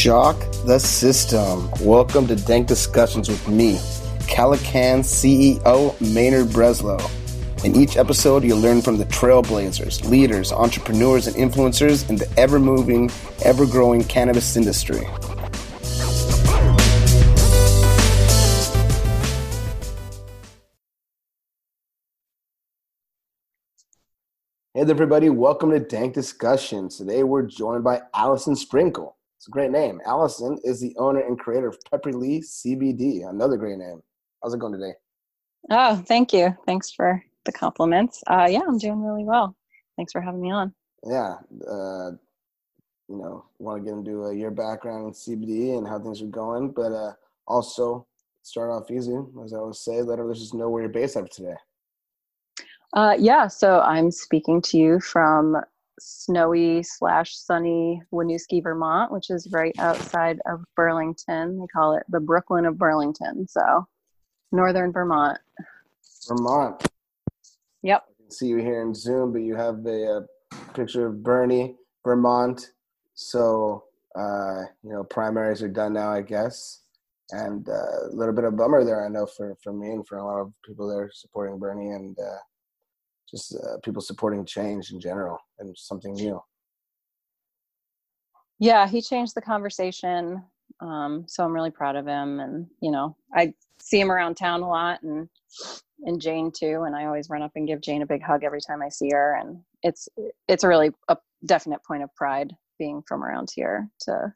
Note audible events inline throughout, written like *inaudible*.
Shock the system. Welcome to Dank Discussions with me, Calican CEO Maynard Breslow. In each episode, you'll learn from the trailblazers, leaders, entrepreneurs, and influencers in the ever moving, ever growing cannabis industry. Hey everybody. Welcome to Dank Discussions. Today, we're joined by Allison Sprinkle. It's a great name. Allison is the owner and creator of Pepper Lee CBD. Another great name. How's it going today? Oh, thank you. Thanks for the compliments. Uh, yeah, I'm doing really well. Thanks for having me on. Yeah. Uh, you know, want to get into uh, your background in CBD and how things are going, but uh, also start off easy. As I always say, let others just know where you're based out today. Uh, yeah, so I'm speaking to you from snowy slash sunny Winooski, Vermont, which is right outside of Burlington. They call it the Brooklyn of Burlington. So northern Vermont. Vermont. Yep. I can see you here in Zoom, but you have a, a picture of Bernie, Vermont. So, uh, you know, primaries are done now, I guess. And uh, a little bit of bummer there, I know, for, for me and for a lot of people there supporting Bernie and uh, just uh, people supporting change in general and something new. Yeah, he changed the conversation. Um, so I'm really proud of him. And, you know, I see him around town a lot and, and Jane too. And I always run up and give Jane a big hug every time I see her. And it's, it's a really a definite point of pride being from around here to,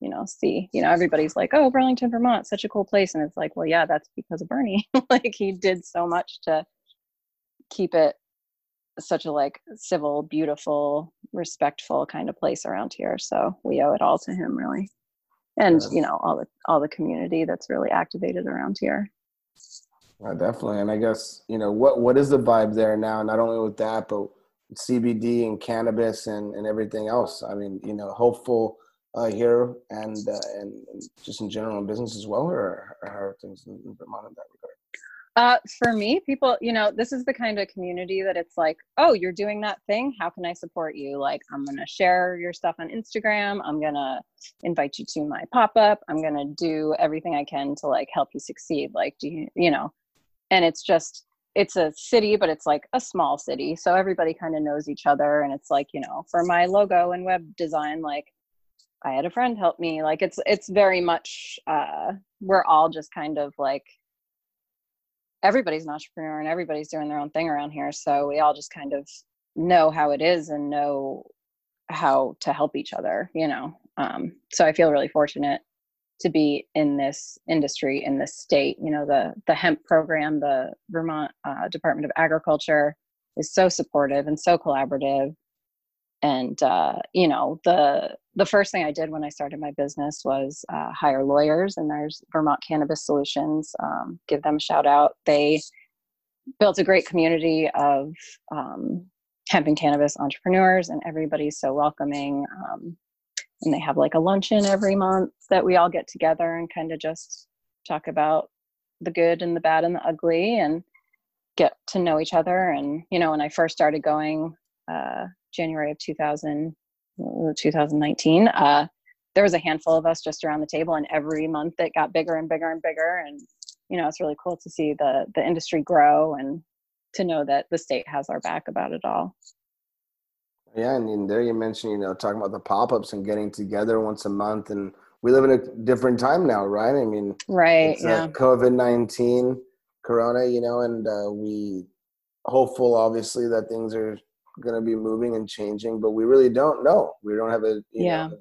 you know, see, you know, everybody's like, oh, Burlington, Vermont, such a cool place. And it's like, well, yeah, that's because of Bernie. *laughs* like he did so much to keep it such a like civil, beautiful, respectful kind of place around here. So we owe it all to him, really, and you know all the all the community that's really activated around here. Yeah, definitely, and I guess you know what what is the vibe there now? Not only with that, but CBD and cannabis and and everything else. I mean, you know, hopeful uh, here and uh, and just in general in business as well, or, or how are things in Vermont in that regard? Uh, for me, people, you know, this is the kind of community that it's like, oh, you're doing that thing. How can I support you? Like, I'm going to share your stuff on Instagram. I'm going to invite you to my pop up. I'm going to do everything I can to like help you succeed. Like, do you, you know, and it's just, it's a city, but it's like a small city. So everybody kind of knows each other. And it's like, you know, for my logo and web design, like, I had a friend help me. Like, it's, it's very much, uh, we're all just kind of like, everybody's an entrepreneur and everybody's doing their own thing around here. So we all just kind of know how it is and know how to help each other, you know. Um, so I feel really fortunate to be in this industry in this state. You know, the the hemp program, the Vermont uh, Department of Agriculture is so supportive and so collaborative and uh, you know the the first thing i did when i started my business was uh, hire lawyers and there's vermont cannabis solutions um, give them a shout out. They built a great community of um, hemp and cannabis entrepreneurs and everybody's so welcoming um, and they have like a luncheon every month that we all get together and kind of just talk about the good and the bad and the ugly and get to know each other. And you know when i first started going uh, January of 2000, 2019, uh, there was a handful of us just around the table, and every month it got bigger and bigger and bigger. And you know, it's really cool to see the the industry grow and to know that the state has our back about it all. Yeah, and mean, there you mentioned, you know, talking about the pop ups and getting together once a month, and we live in a different time now, right? I mean, right? Uh, yeah. COVID nineteen, Corona, you know, and uh, we hopeful, obviously, that things are going to be moving and changing, but we really don't know. We don't have a, you yeah. know,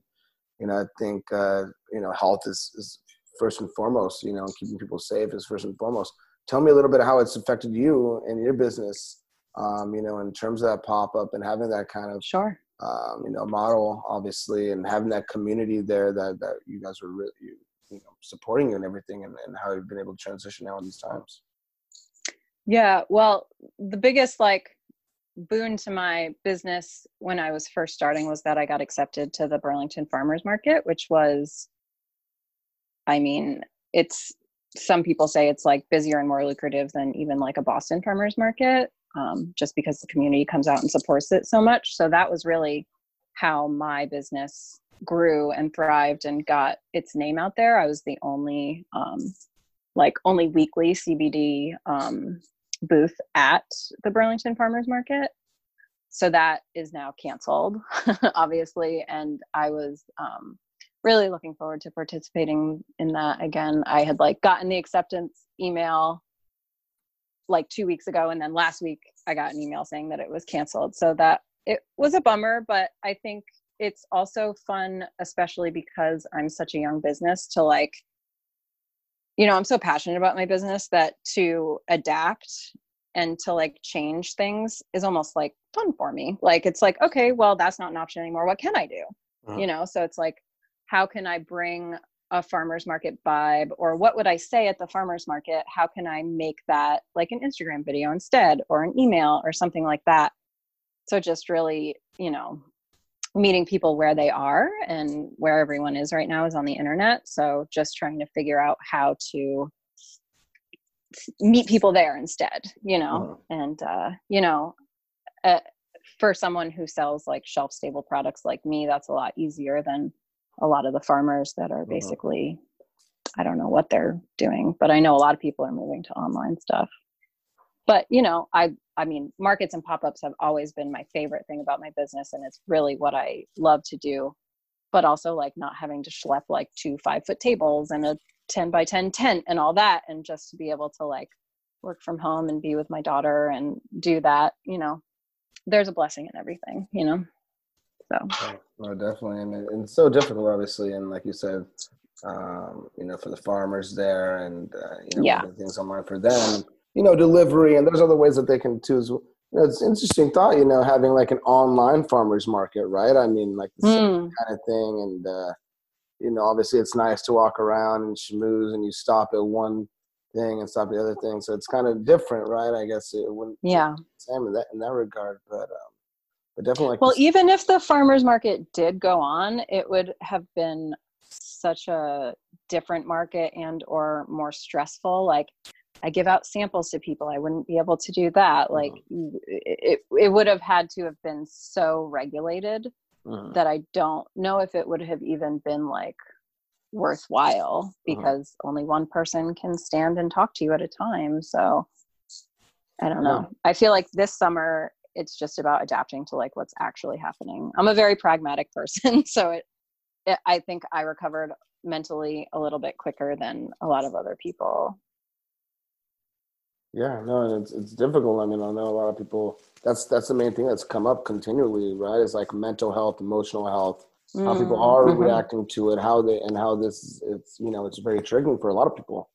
you know, I think, uh, you know, health is, is first and foremost, you know, keeping people safe is first and foremost. Tell me a little bit how it's affected you and your business, um, you know, in terms of that pop up and having that kind of, sure. Um, you know, model obviously, and having that community there that, that you guys were really, you, you know, supporting you and everything and, and how you've been able to transition now in these times. Yeah. Well, the biggest like boon to my business when I was first starting was that I got accepted to the Burlington Farmers Market, which was, I mean, it's some people say it's like busier and more lucrative than even like a Boston Farmers Market, um, just because the community comes out and supports it so much. So that was really how my business grew and thrived and got its name out there. I was the only, um, like, only weekly CBD um, booth at the Burlington Farmers Market. So that is now canceled, *laughs* obviously. And I was um, really looking forward to participating in that again. I had like gotten the acceptance email like two weeks ago, and then last week I got an email saying that it was canceled. So that it was a bummer, but I think it's also fun, especially because I'm such a young business to like, you know, I'm so passionate about my business that to adapt and to like change things is almost like fun for me. Like, it's like, okay, well, that's not an option anymore. What can I do? Uh-huh. You know, so it's like, how can I bring a farmer's market vibe or what would I say at the farmer's market? How can I make that like an Instagram video instead or an email or something like that? So just really, you know, meeting people where they are and where everyone is right now is on the internet. So just trying to figure out how to meet people there instead, you know, uh-huh. and, uh, you know, uh, for someone who sells like shelf stable products like me, that's a lot easier than a lot of the farmers that are uh-huh. basically i don't know what they're doing but i know a lot of people are moving to online stuff but you know i i mean markets and pop-ups have always been my favorite thing about my business and it's really what i love to do but also like not having to schlep like two five foot tables and a 10 by 10 tent and all that and just to be able to like work from home and be with my daughter and do that you know there's a blessing in everything you know? So. No, definitely, and, and it's so difficult, obviously, and like you said, um, you know, for the farmers there, and uh, you know, yeah. things online for them, you know, delivery, and there's other ways that they can too. You know, it's interesting thought, you know, having like an online farmers market, right? I mean, like the mm. kind of thing, and uh, you know, obviously, it's nice to walk around and schmooze, and you stop at one thing and stop the other thing, so it's kind of different, right? I guess it wouldn't yeah same in that in that regard, but. Um, but definitely like well even if the farmers market did go on it would have been such a different market and or more stressful like i give out samples to people i wouldn't be able to do that like mm-hmm. it, it would have had to have been so regulated mm-hmm. that i don't know if it would have even been like worthwhile mm-hmm. because mm-hmm. only one person can stand and talk to you at a time so i don't know i feel like this summer it's just about adapting to like what's actually happening i'm a very pragmatic person *laughs* so it, it, i think i recovered mentally a little bit quicker than a lot of other people yeah no it's, it's difficult i mean i know a lot of people that's that's the main thing that's come up continually right is like mental health emotional health mm, how people are mm-hmm. reacting to it how they and how this it's you know it's very triggering for a lot of people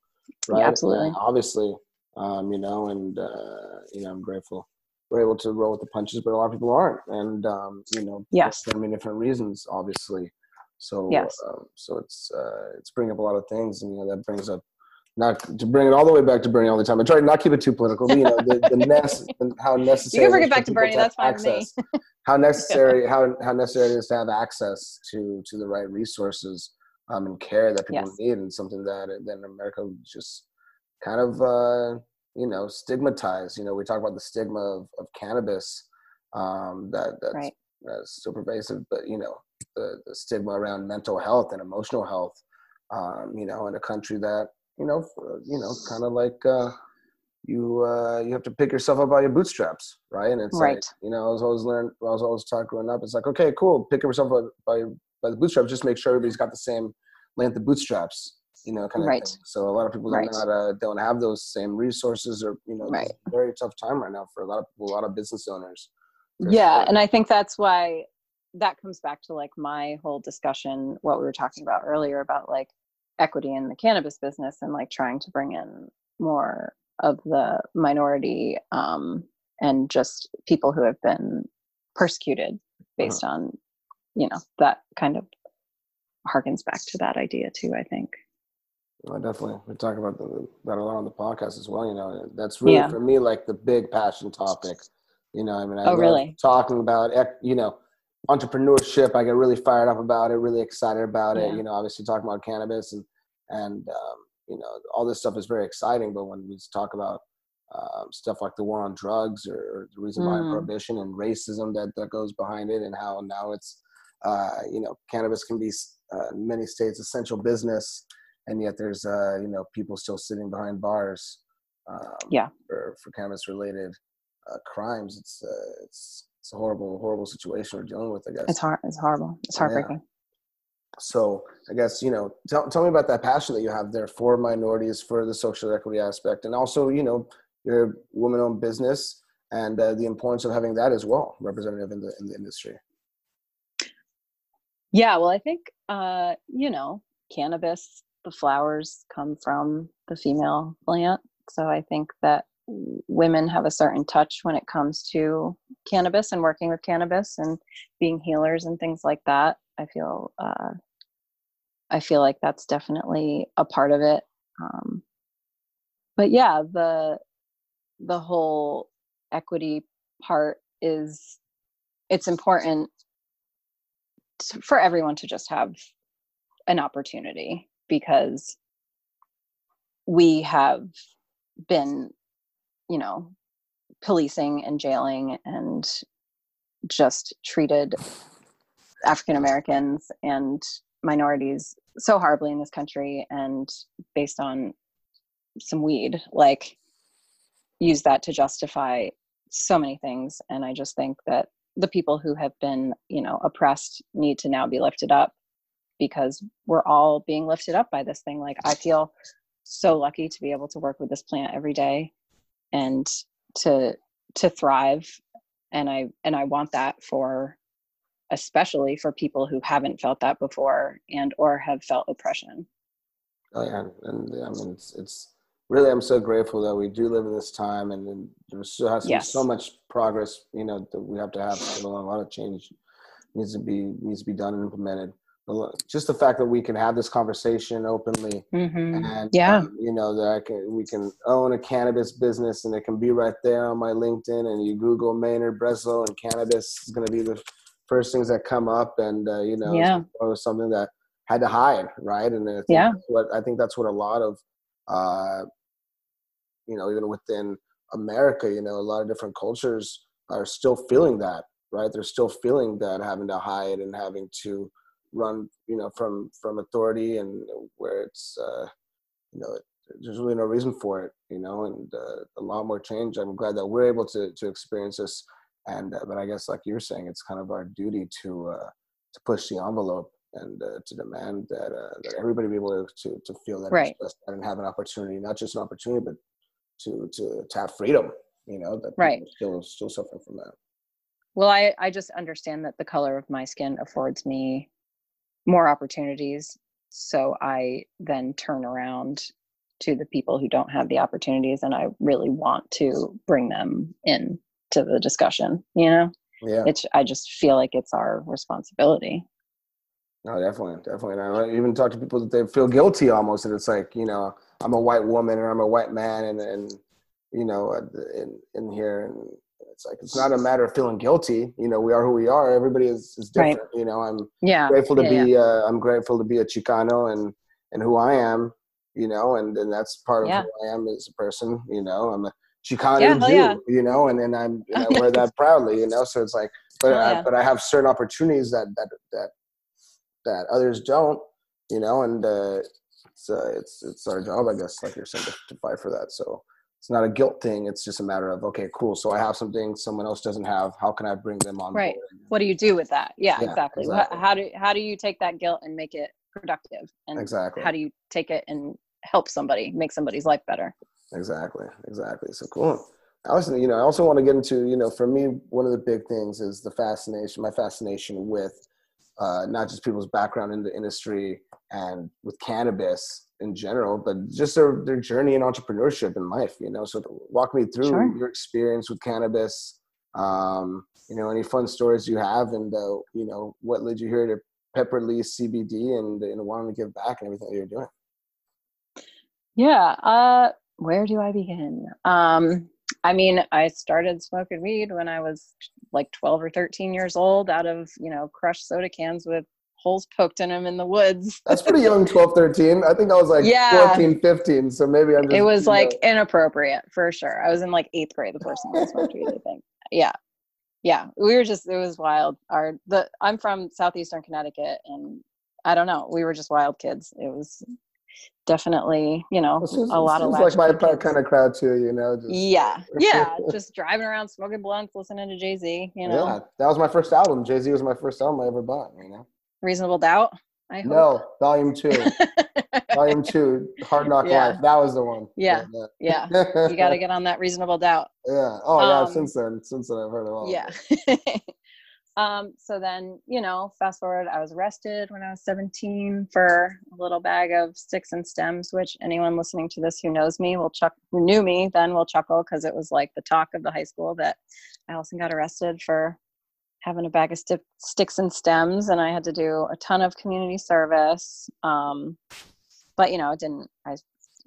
right yeah, absolutely and obviously um you know and uh you know i'm grateful we're able to roll with the punches, but a lot of people aren't, and um, you know, yes, for many different reasons, obviously. So yes. Uh, so it's uh, it's bringing up a lot of things, and you know that brings up not to bring it all the way back to Bernie all the time. I try to not keep it too political. But, you know the, the *laughs* ness, how necessary. You can bring it back to Bernie. To that's fine access, how necessary *laughs* how how necessary it is to have access to to the right resources um, and care that people yes. need, and something that that America just kind of uh, you know stigmatized you know we talk about the stigma of, of cannabis um, that that's, right. that's so pervasive but you know the, the stigma around mental health and emotional health um, you know in a country that you know you know kind of like uh, you uh, you have to pick yourself up by your bootstraps right and it's right. like you know i was always learned i was always taught growing up it's like okay cool pick yourself up by by the bootstraps just make sure everybody's got the same length of bootstraps you know, kind of right. thing. So a lot of people don't right. uh, don't have those same resources, or you know, right. very tough time right now for a lot of people, a lot of business owners. Yeah, and I think that's why that comes back to like my whole discussion, what we were talking about earlier about like equity in the cannabis business and like trying to bring in more of the minority um, and just people who have been persecuted uh-huh. based uh-huh. on you know that kind of harkens back to that idea too i think well, definitely. We talk about the, that a lot on the podcast as well. You know, that's really yeah. for me like the big passion topic. You know, I mean, I oh, really? talking about you know entrepreneurship. I get really fired up about it, really excited about yeah. it. You know, obviously talking about cannabis and and um, you know all this stuff is very exciting. But when we talk about um, stuff like the war on drugs or, or the reason behind mm. prohibition and racism that that goes behind it, and how now it's uh, you know, cannabis can be uh, in many states essential business, and yet there's uh, you know people still sitting behind bars. Um, yeah. For for cannabis related uh, crimes, it's uh, it's it's a horrible horrible situation we're dealing with. I guess it's hard. It's horrible. It's heartbreaking. Yeah. So I guess you know, tell tell me about that passion that you have there for minorities, for the social equity aspect, and also you know, your woman-owned business and uh, the importance of having that as well representative in the in the industry. Yeah, well, I think uh, you know, cannabis, the flowers come from the female plant, so I think that women have a certain touch when it comes to cannabis and working with cannabis and being healers and things like that. I feel uh, I feel like that's definitely a part of it. Um, but yeah, the the whole equity part is it's important to, for everyone to just have an opportunity because we have been you know policing and jailing and just treated African Americans and minorities so horribly in this country and based on some weed like use that to justify so many things. And i just think that the people who have been you know oppressed need to now be lifted up because we're all being lifted up by this thing. Like i feel so lucky to be able to work with this plant every day and to to thrive. And i and i want that for especially for people who haven't felt that before and or have felt oppression. Oh yeah. And i mean it's, it's really i'm so grateful that we do live in this time and, and there still has to yes. be so much progress you know that we have to have a lot of change needs to be needs to be done and implemented just the fact that we can have this conversation openly mm-hmm. and yeah um, you know that I can we can own a cannabis business and it can be right there on my LinkedIn and you Google Maynard Breslow and cannabis is going to be the first things that come up and uh, you know yeah. it was something that had to hide right and I yeah what I think that's what a lot of uh, you know even within America you know a lot of different cultures are still feeling that right they're still feeling that having to hide and having to run you know from from authority and where it's uh, you know there's really no reason for it you know and uh, a lot more change. I'm glad that we're able to to experience this. And uh, but i guess like you're saying it's kind of our duty to uh, to push the envelope and uh, to demand that uh, that everybody be able to to feel that right. and have an opportunity not just an opportunity but to to to have freedom you know that right. still still suffering from that. Well i i just understand that the color of my skin affords me more opportunities. So I then turn around to the people who don't have the opportunities and I really want to bring them in to the discussion, you know? Yeah. It's I just feel like it's our responsibility. No, definitely, definitely. And I even talk to people that they feel guilty almost, and it's like you know, I'm a white woman or I'm a white man, and and you know, uh, in in here, and it's like it's not a matter of feeling guilty. You know, we are who we are. Everybody is, is different. Right. You know, I'm yeah grateful to yeah, be. Yeah. Uh, I'm grateful to be a Chicano and and who I am. You know, and and that's part of who I am as a person. You know, I'm a Chicano Jew. You know, and then I'm and I *laughs* wear that proudly. You know, so it's like, but I, but I have certain opportunities that that that that others don't. You know, and uh, it's uh, it's it's our job, I guess, like you're saying, to, to fight for that. So it's not a guilt thing. It's just a matter of okay, cool. So I have something someone else doesn't have. How can I bring them on? Right. What do you do with that? Yeah, Yeah, exactly. exactly. How do how do you take that guilt and make it productive? And Exactly. how do you take it and help somebody, make somebody's life better? Exactly. Exactly. So cool. I also, you know, I also want to get into, you know, for me, one of the big things is the fascination, my fascination with uh, not just people's background in the industry and with cannabis in general, but just their, their journey in entrepreneurship in life, you know. So walk me through Sure. your experience with cannabis, um, you know, any fun stories you have and, uh, you know, what led you here to Pepper Lee CBD and, and wanting to give back and everything that you're doing. Yeah. Uh, where do I begin? Um, I mean, I started smoking weed when I was like 12 or 13 years old out of, you know, crushed soda cans with holes poked in them in the woods. *laughs* That's pretty young, 12, 13. I think I was like Yeah. 14, 15. So maybe I'm just. it was you know, like inappropriate for sure. I was in like eighth grade the first time I smoked weed, I think. Yeah. yeah, we were just it was wild. Our the I'm from southeastern Connecticut, and I don't know, we were just wild kids. It was definitely you know seems, a lot of like my kids. kind of crowd too. You know, just, yeah, yeah, *laughs* just driving around smoking blunts, listening to Jay Z. You know, yeah, that was my first album. Jay Z was my first album I ever bought. You know, Reasonable Doubt. I hope. No, Volume Two. *laughs* volume Two, Hard Knock yeah. Life. That was the one. Yeah, yeah. you got to get on that Reasonable Doubt. *laughs* Yeah. Oh yeah. Um, since then, since then, I've heard it all. Yeah. Um. So then, you know, fast forward, I was arrested when I was 17 for a little bag of sticks and stems. Which anyone listening to this who knows me will chuck, who knew me then will chuckle because it was like the talk of the high school that Allison got arrested for having a bag of st- sticks and stems and i had to do a ton of community service um, but you know it didn't i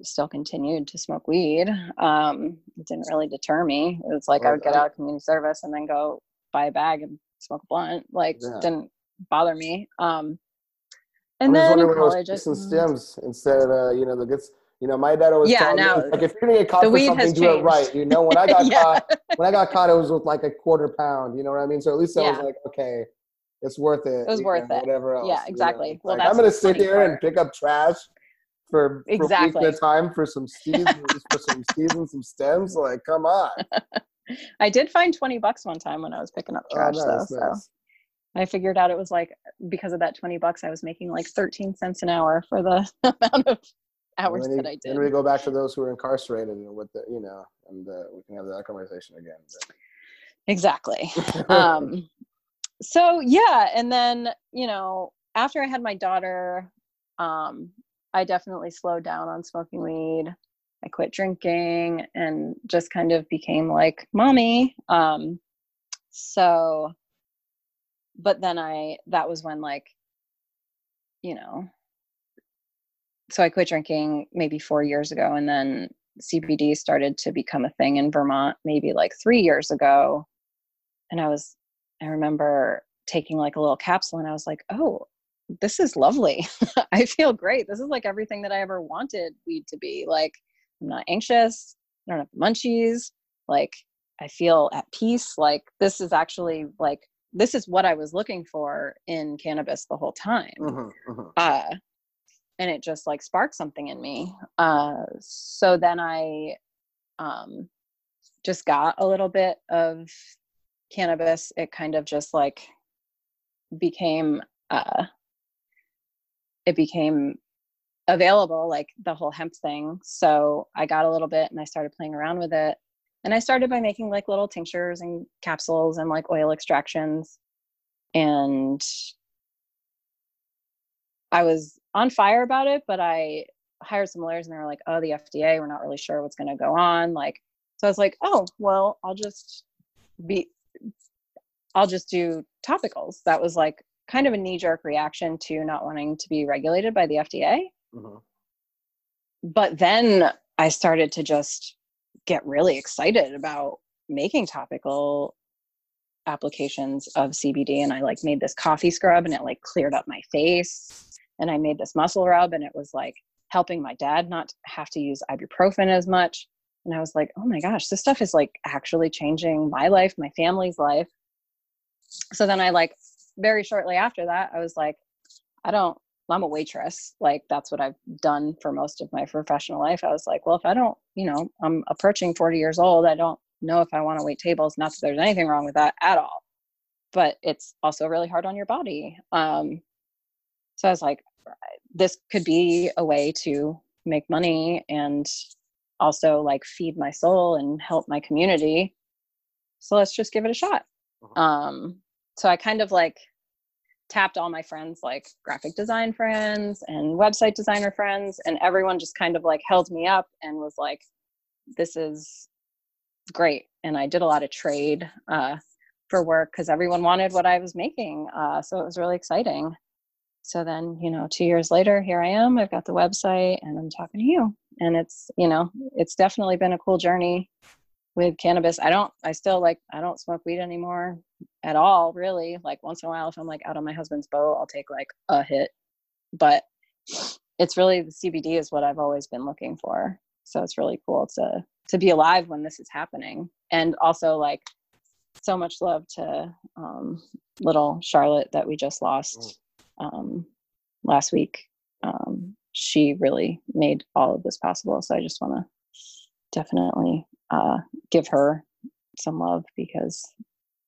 still continued to smoke weed um, it didn't really deter me it was like i would get out of community service and then go buy a bag and smoke a blunt like yeah. didn't bother me um, and I'm then in college, sticks and stems instead of uh, you know the gets you know, my dad always yeah, told no, me like if you're gonna get caught for something, do it right. You know, when I *laughs* got yeah. caught, when I got caught, it was with like a quarter pound. You know what I mean? So at least I was like, okay, it's worth it. It was worth know, it. Whatever else. Yeah, exactly. You know? well, like, I'm gonna sit here part. and pick up trash for, exactly. for a week at a time for some stems, for some stems and some stems. Like, come on. *laughs* I did find 20 bucks one time when I was picking up oh, trash, oh, nice, though. Nice. So I figured out it was like because of that 20 bucks, I was making like 13 cents an hour for the *laughs* amount of hours that I did. And we go back to those who are incarcerated and with the, you know, and uh, we can have that conversation again. But. Exactly. *laughs* um, so yeah, and then you know, after I had my daughter, um, I definitely slowed down on smoking weed. I quit drinking and just kind of became like mommy. Um, so, but then I, that was when like, you know, so I quit drinking maybe four years ago, and then CBD started to become a thing in Vermont maybe like three years ago. And I was, I remember taking like a little capsule, and I was like, oh, this is lovely. *laughs* I feel great. This is like everything that I ever wanted weed to be. Like, I'm not anxious. I don't have munchies. Like, I feel at peace. Like, this is actually like, this is what I was looking for in cannabis the whole time. Mm-hmm, mm-hmm. Uh, and it just like sparked something in me uh, so then i um, just got a little bit of cannabis it kind of just like became uh, it became available like the whole hemp thing so i got a little bit and i started playing around with it and i started by making like little tinctures and capsules and like oil extractions and i was on fire about it, but I hired some lawyers and they were like, oh, the FDA, we're not really sure what's going to go on. Like, so I was like, oh, well, I'll just be, I'll just do topicals. That was like kind of a knee jerk reaction to not wanting to be regulated by the FDA. Mm-hmm. But then I started to just get really excited about making topical applications of CBD and I like made this coffee scrub and it like cleared up my face and I made this muscle rub and it was like helping my dad not have to use ibuprofen as much. And I was like, oh my gosh, this stuff is like actually changing my life, my family's life. So then I like very shortly after that, I was like, I don't, I'm a waitress. Like that's what I've done for most of my professional life. I was like, well, if I don't, you know, I'm approaching 40 years old, I don't know if I want to wait tables. Not that there's anything wrong with that at all, but it's also really hard on your body. Um, so I was like, this could be a way to make money and also like feed my soul and help my community. So let's just give it a shot. Uh-huh. Um, so I kind of like tapped all my friends, like graphic design friends and website designer friends, and everyone just kind of like held me up and was like, this is great. And I did a lot of trade uh, for work because everyone wanted what I was making. Uh, so it was really exciting so then you know two years later here i am i've got the website and i'm talking to you and it's you know it's definitely been a cool journey with cannabis i don't i still like i don't smoke weed anymore at all really like once in a while if i'm like out on my husband's boat i'll take like a hit but it's really the cbd is what i've always been looking for so it's really cool to to be alive when this is happening and also like so much love to um, little Charlotte that we just lost mm. um, last week. Um, she really made all of this possible. So I just want to definitely uh, give her some love because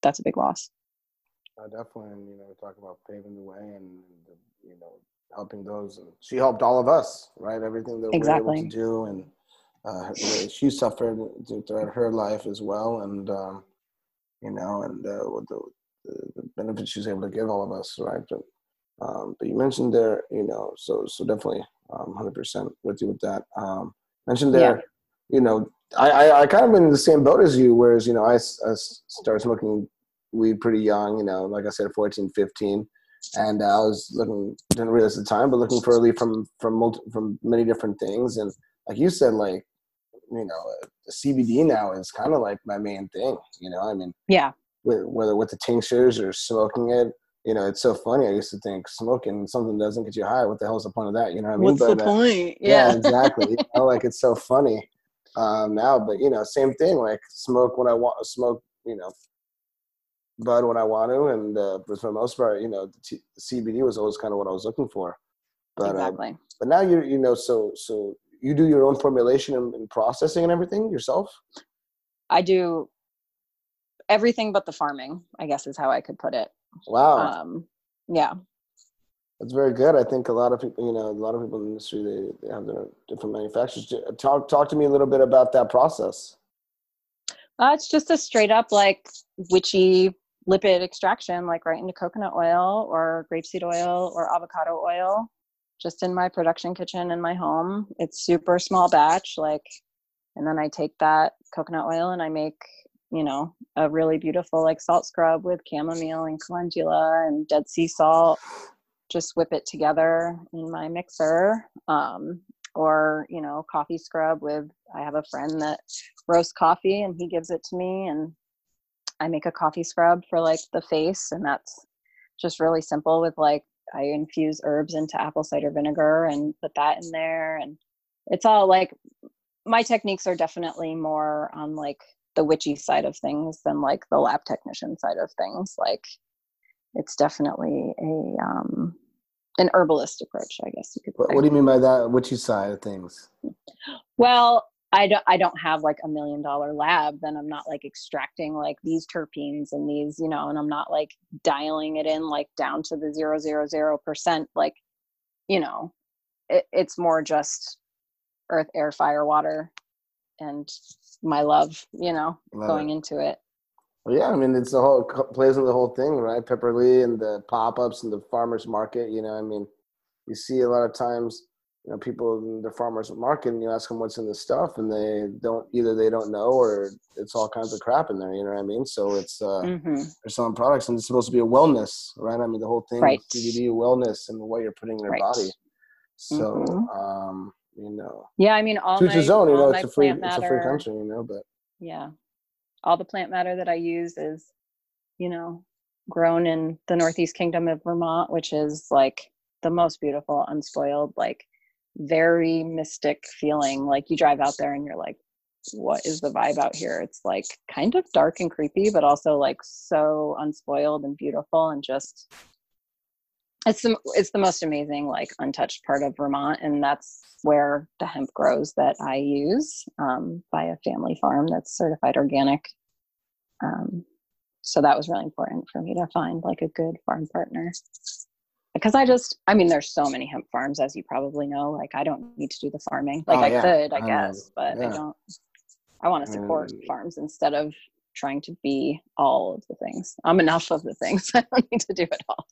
that's a big loss. Uh, definitely, you know, talk about paving the way and you know helping those. She helped all of us, right? Everything that exactly. we were able to do, and uh, she suffered throughout her life as well, and um, you know, and uh, the, the, benefits she's able to give all of us, right? But, um, but you mentioned there, you know, so so definitely, um, hundred percent with you with that. Um, mentioned there, yeah. you know, I, I, I kind of been in the same boat as you, whereas you know I, I started smoking weed pretty young, you know, like I said, 14, 15. And uh, I was looking, didn't realize at the time, but looking for relief from from multi, from many different things. And like you said, like you know, uh, the CBD now is kind of like my main thing. You know, I mean, yeah, with, whether with the tinctures or smoking it, you know, it's so funny. I used to think smoking something doesn't get you high. What the hell's the point of that? You know what I mean? What's but, the uh, point? Yeah, yeah *laughs* exactly. you know, like it's so funny um, now, but you know, same thing. Like smoke when I want, smoke. You know, bud when I want to, and uh, for the most part, you know, the, T- CBD was always kind of what I was looking for. But, uh, exactly. But now you you know, so so you do your own formulation and, and, processing and everything yourself. I do everything but the farming. I guess is how I could put it. Wow. Um, yeah. That's very good. I think a lot of people, you know, a lot of people in the industry, they, they have their different manufacturers. Talk, talk to me a little bit about that process. Uh, it's just a straight up like witchy lipid extraction, like right into coconut oil or grapeseed oil or avocado oil, just in my production kitchen in my home. It's super small batch, like, and then I take that coconut oil and I make, you know, a really beautiful like salt scrub with chamomile and calendula and dead sea salt. Just whip it together in my mixer. Um, or you know coffee scrub with i have a friend that roasts coffee and he gives it to me and I make a coffee scrub for like the face, and that's just really simple with like I infuse herbs into apple cider vinegar and put that in there. And it's all like my techniques are definitely more on like the witchy side of things than like the lab technician side of things. Like it's definitely a um an herbalist approach, I guess you could say. What do you mean by that witchy side of things? Well, I don't I don't have like a million dollar lab, then I'm not like extracting like these terpenes and these, you know, and I'm not like dialing it in like down to the zero zero zero percent. Like, you know, it, it's more just earth, air, fire, water, and my love, you know, love going it. into it. Yeah, I mean, it's the whole plays in the whole thing, right? Pepperly and the pop ups and the farmers market. You know, I mean, you see a lot of times you know people in the farmers market and you ask them what's in the stuff and they don't either they don't know or it's all kinds of crap in there you know what i mean so it's uh mm-hmm. they're selling products and it's supposed to be a wellness right i mean the whole thing right. cbd wellness and what you're putting in your right. body so mm-hmm. um you know yeah i mean all to my, zone you know it's a free it's a free country you know but yeah all the plant matter that i use is you know grown in the northeast kingdom of vermont which is like the most beautiful unspoiled like very mystic feeling. Like you drive out there and you're like, what is the vibe out here? It's like kind of dark and creepy, but also like so unspoiled and beautiful and just it's the it's the most amazing like untouched part of Vermont, and that's where the hemp grows that I use um, by a family farm that's certified organic. Um, so that was really important for me to find like a good farm partner because I just, I mean, there's so many hemp farms, as you probably know. Like, I don't need to do the farming. Like, oh, I yeah. could, I guess, but yeah. I don't. I want to support mm. farms instead of trying to be all of the things. I'm enough of the things. *laughs* I don't need to do it all.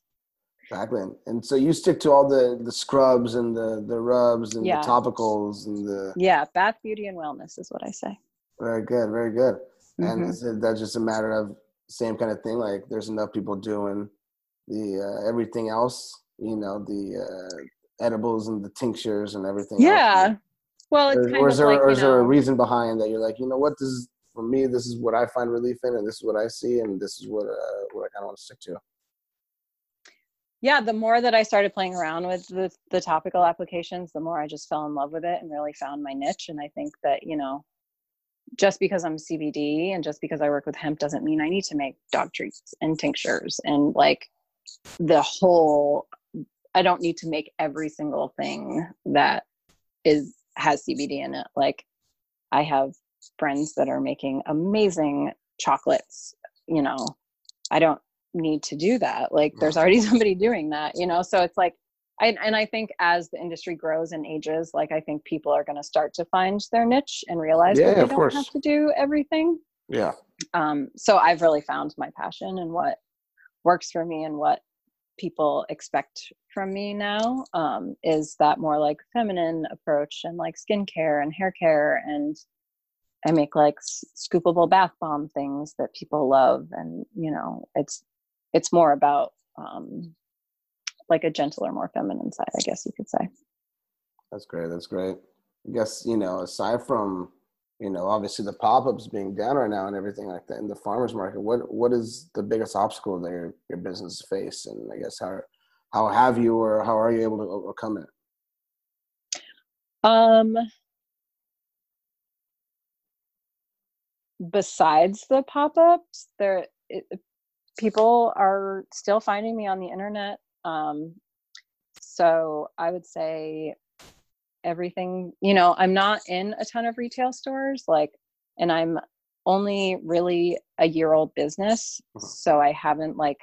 Exactly. And so you stick to all the the scrubs and the the rubs and yeah. the topicals and the yeah, bath beauty and wellness is what I say. Very good, very good. Mm-hmm. And that's just a matter of same kind of thing. Like there's enough people doing the uh, everything else, you know, the uh, edibles and the tinctures and everything. Yeah. Else. Well, it's or, or is there like, or is know, there a reason behind that? You're like, you know what, this is for me. This is what I find relief in, and this is what I see, and this is what uh, what I kind of want to stick to. Yeah, the more that I started playing around with the, the topical applications, the more I just fell in love with it and really found my niche. And I think that you know, just because I'm CBD and just because I work with hemp doesn't mean I need to make dog treats and tinctures and like the whole I don't need to make every single thing that is has CBD in it. Like I have friends that are making amazing chocolates, you know. I don't need to do that. Like there's already *laughs* somebody doing that, you know. So it's like I, and I think as the industry grows and ages, like I think people are going to start to find their niche and realize yeah, that they don't course. have to do everything. Yeah. Um, so I've really found my passion and what works for me and what people expect from me now um, is that more like feminine approach and like skincare and hair care and I make like scoopable bath bomb things that people love and you know it's it's more about um, like a gentler, more feminine side, I guess you could say. That's great. That's great. I guess, you know, aside from, you know, obviously the pop-ups being down right now and everything like that in the farmers market, what what is the biggest obstacle that your, your business face? And I guess how how have you or how are you able to overcome it? Um besides the pop-ups, there it, people are still finding me on the internet um, so I would say everything, you know, I'm not in a ton of retail stores, like, and I'm only really a year old business. Mm-hmm. So I haven't, like,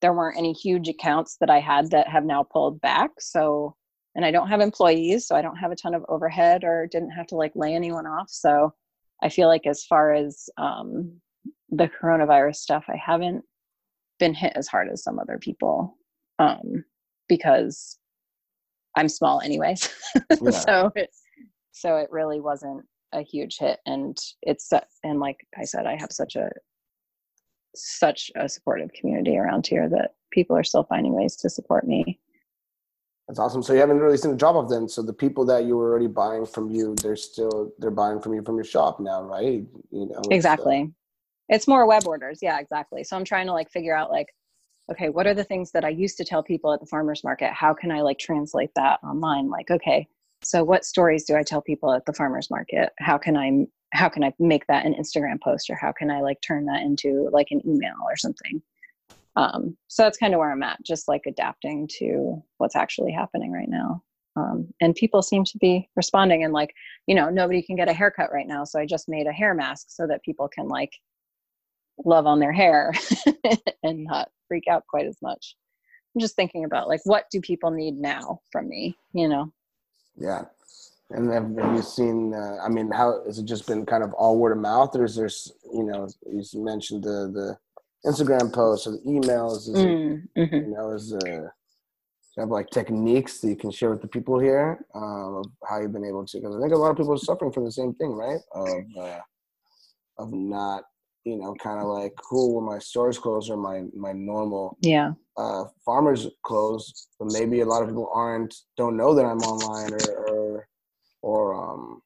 there weren't any huge accounts that I had that have now pulled back. So, and I don't have employees, so I don't have a ton of overhead or didn't have to like lay anyone off. So I feel like as far as um, the coronavirus stuff, I haven't been hit as hard as some other people um, because I'm small anyways. *laughs* Yeah. so it, so it really wasn't a huge hit, and it's and like I said, I have such a such a supportive community around here that people are still finding ways to support me. That's awesome. So you haven't really seen a drop off then. So the people that you were already buying from you, they're still they're buying from you from your shop now, right? You know exactly. It's more web orders. Yeah, exactly. So I'm trying to like figure out like okay what are the things that i used to tell people at the farmers market? How can i like translate that online? Like okay so what stories do i tell people at the farmers market? How can i how can i make that an instagram post or how can i like turn that into like an email or something? Um, so that's kind of where i'm at just like adapting to what's actually happening right now. Um, and people seem to be responding and like you know nobody can get a haircut right now so i just made a hair mask so that people can like love on their hair *laughs* and not freak out quite as much. I'm just thinking about like what do people need now from me, you know? Yeah. And have, have you seen? Uh, I mean, how has it just been kind of all word of mouth, or is there, you know, you mentioned the the Instagram posts or the emails? Is mm, it, mm-hmm. You know, is uh, have like techniques that you can share with the people here um, of how you've been able to? Because I think a lot of people are suffering from the same thing, right? Of uh, of not you know, kind of like cool when my stores close or my my normal yeah uh, farmers close, but maybe a lot of people aren't don't know that I'm online or or, or um,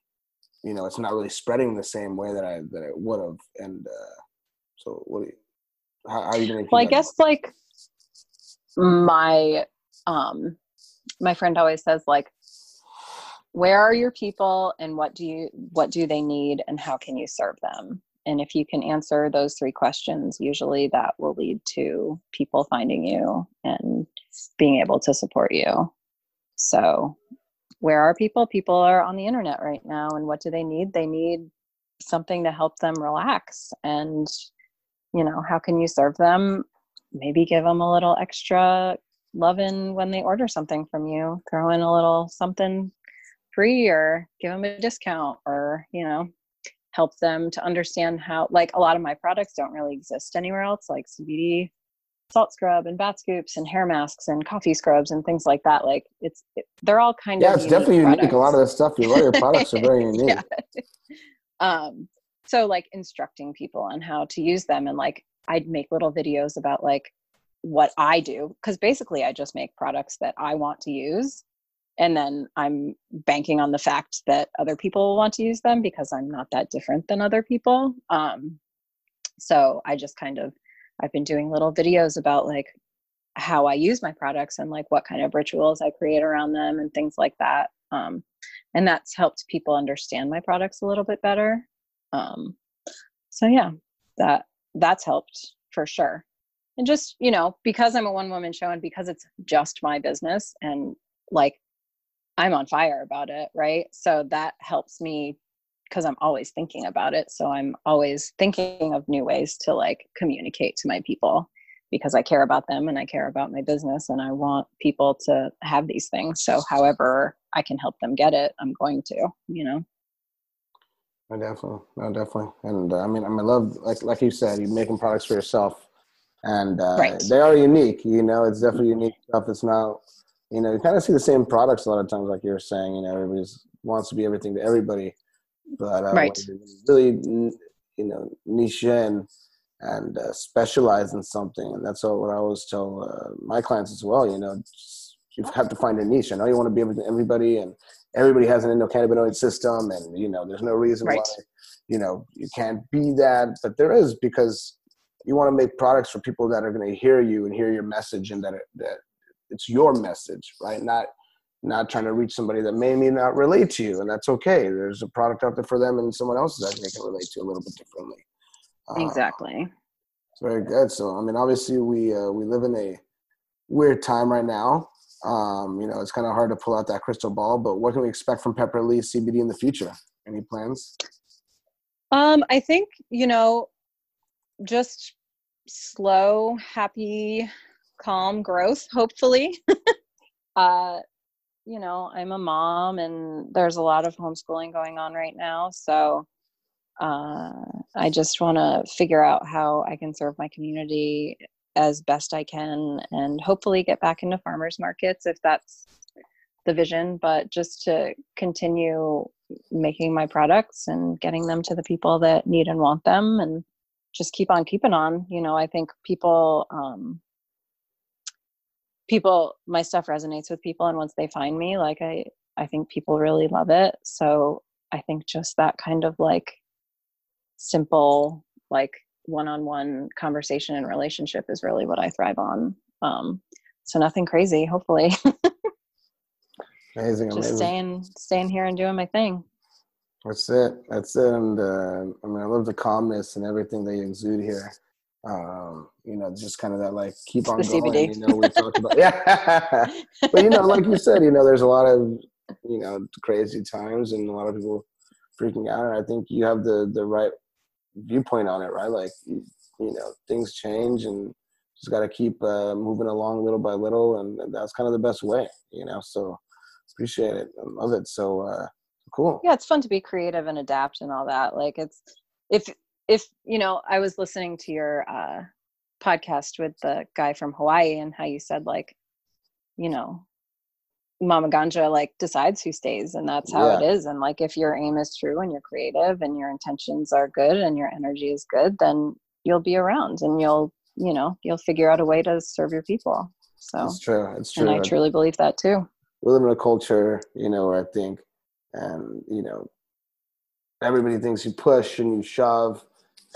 you know, it's not really spreading the same way that I that it would have. And uh, so, what do you? How, how are you going? Well, I guess like my um my friend always says like where are your people and what do you what do they need and how can you serve them and if you can answer those three questions usually that will lead to people finding you and being able to support you. So where are people? People are on the internet right now and what do they need? They need something to help them relax and you know how can you serve them? Maybe give them a little extra loving when they order something from you. Throw in a little something free or give them a discount or you know help them to understand how like a lot of my products don't really exist anywhere else like cbd salt scrub and bath scoops and hair masks and coffee scrubs and things like that like it's it, they're all kind yeah, of yeah it's definitely products. unique a lot of the stuff lot your products are very *laughs* unique yeah. um so like instructing people on how to use them and like i'd make little videos about like what i do because basically i just make products that i want to use and then i'm banking on the fact that other people will want to use them because i'm not that different than other people. Um, so i just kind of i've been doing little videos about like how i use my products and like what kind of rituals i create around them and things like that. Um, and that's helped people understand my products a little bit better. Um, so yeah, that that's helped for sure. And just, you know, because I'm a one woman show and because it's just my business and like I'm on fire about it, right? So that helps me because I'm always thinking about it. So I'm always thinking of new ways to like communicate to my people because I care about them and I care about my business and I want people to have these things. So however I can help them get it, I'm going to, you know. I definitely, no, definitely, and uh, I mean, I mean, I love like like you said, you're making products for yourself, and uh, right. they are unique. You know, it's definitely unique stuff. It's not, you know, you kind of see the same products a lot of times, like you're saying. You know, everybody wants to be everything to everybody, but uh, right. really, you know, niche in and uh, specialize in something, and that's what I always tell uh, my clients as well. You know, you have to find a niche. I know you want to be everything, to everybody, and everybody has an endocannabinoid system, and you know, there's no reason right. why you know you can't be that, but there is because you want to make products for people that are going to hear you and hear your message, and that it, that it's your message, right? Not not trying to reach somebody that may may not relate to you, and that's okay. There's a product out there for them, and someone else that they can relate to a little bit differently. Exactly. Uh, it's very good. So I mean, obviously, we uh, we live in a weird time right now. Um, you know, it's kind of hard to pull out that crystal ball, but what can we expect from Pepper Pepperly CBD in the future? Any plans? Um, I think, you know, just slow, happy, calm growth, hopefully. *laughs* uh, you know, I'm a mom and there's a lot of homeschooling going on right now. So uh, I just want to figure out how I can serve my community as best I can and hopefully get back into farmers markets if that's the vision, but just to continue making my products and getting them to the people that need and want them and just keep on keeping on. You know, I think people um people my stuff resonates with people and once they find me, like I I think people really love it. So I think just that kind of like simple like one-on-one conversation and relationship is really what I thrive on. Um, so nothing crazy, hopefully. *laughs* amazing, Just amazing. staying, staying here and doing my thing. That's it. That's it. And uh, I mean, I love the calmness and everything that you exude here. Um, you know, just kind of that like keep on going. CBD. You know, we talked about *laughs* yeah, *laughs* but you know, like you said, you know, there's a lot of you know crazy times and a lot of people freaking out. And I think you have the the right viewpoint on it, right? Like you, you know, things change and just got to keep uh, moving along little by little, and, and, that's kind of the best way, you know. So appreciate it, I love it. So uh, cool. Yeah, it's fun to be creative and adapt and all that. Like it's if if you know, I was listening to your uh, podcast with the guy from Hawaii and how you said like, you know, mama ganja like decides who stays and that's how yeah. it is. And like if your aim is true and you're creative and your intentions are good and your energy is good then you'll be around and you'll you know you'll figure out a way to serve your people. So it's true. It's true. And i truly believe that too. We live in a culture you know where i think and you know everybody thinks you push and you shove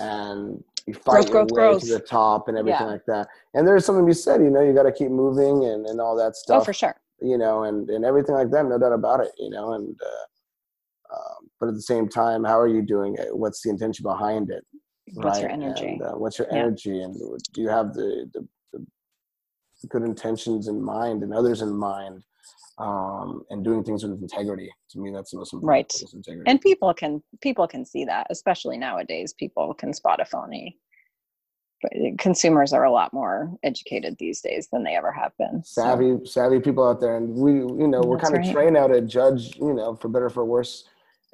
and you fight growth, your growth, way growth. to the top and everything yeah. like that and there's something to be said you know you got to keep moving and, and all that stuff oh for sure you know, and, and everything like that, no doubt about it, you know, and, uh, um, but at the same time, how are you doing it? What's the intention behind it? What's right? your energy? And, uh, what's your yeah. energy? And do you have the, the, the, good intentions in mind and others in mind? Um, and doing things with integrity. To me, that's the most important. Right. And people can people can see that, especially nowadays. People can spot a phony consumers are a lot more educated these days than they ever have been. Savvy, so. savvy people out there, and we, you know, we're kind of trained now to judge, you know, for better or for worse,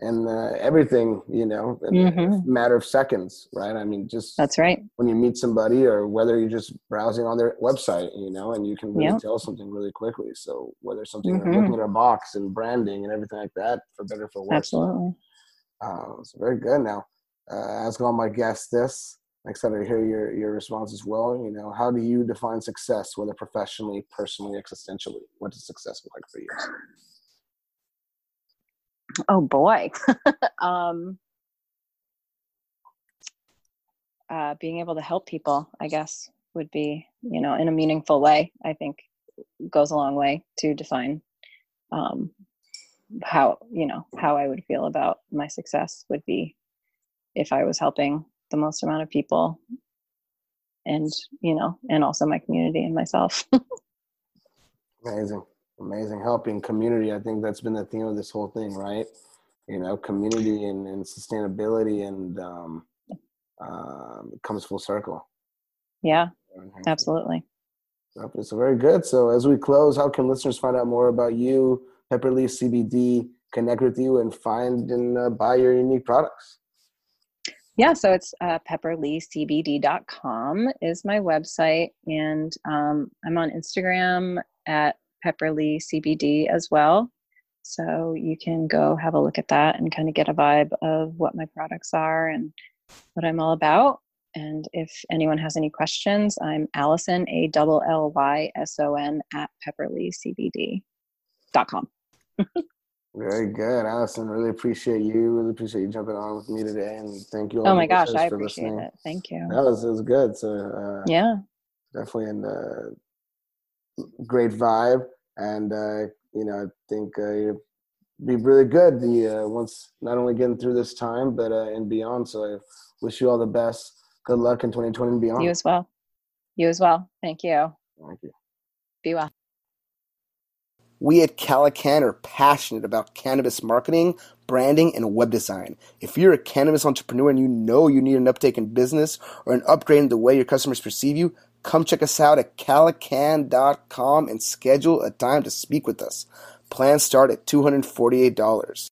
and uh, everything, you know, mm-hmm. matter of seconds, right? I mean, just that's right. When you meet somebody, or whether you're just browsing on their website, you know, and you can really yep. tell something really quickly. So whether something mm-hmm. looking at a box and branding and everything like that, for better for worse. Absolutely. Uh, so very good. Now, uh, ask all my guests this I'm excited to hear your your response as well. You know, how do you define success, whether professionally, personally, existentially? What does success look like for you? Oh boy, *laughs* um, uh, being able to help people, I guess, would be you know in a meaningful way. I think goes a long way to define um, how you know how I would feel about my success would be if I was helping the most amount of people and you know and also my community and myself *laughs* amazing amazing helping community. I think that's been the theme of this whole thing right? You know community and, and sustainability and um, um, it comes full circle. Yeah absolutely. So very good. So as we close how can listeners find out more about you pepperleaf cbd connect with you and find and uh, buy your unique products? Yeah, so it's uh, pepperleecbd.com is my website, and um, I'm on Instagram at pepperleecbd as well. So you can go have a look at that and kind of get a vibe of what my products are and what I'm all about. And if anyone has any questions, I'm Allyson, A L L Y S O N, at pepperleecbd.com. *laughs* Very good, Allyson. Really appreciate you. Really appreciate you jumping on with me today, and thank you. oh my gosh, I appreciate listening. it. Thank you. That was was good. So uh, yeah, definitely in the great vibe, and uh, you know, I think uh, you be really good. The uh, once not only getting through this time, but uh, and beyond. So I wish you all the best. Good luck in 2020 and beyond. You as well. You as well. Thank you. Thank you. Be well. We at Calacann are passionate about cannabis marketing, branding, and web design. If you're a cannabis entrepreneur and you know you need an uptake in business or an upgrade in the way your customers perceive you, come check us out at calacann.com and schedule a time to speak with us. Plans start at $248.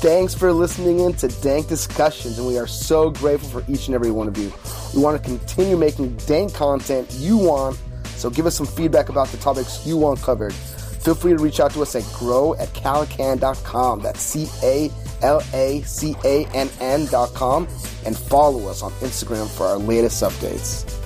Thanks for listening in to Dank Discussions, and we are so grateful for each and every one of you. We want to continue making dank content you want, so give us some feedback about the topics you want covered. Feel free to reach out to us at grow at calacann.com. That's C A L A C A N N.com, and follow us on Instagram for our latest updates.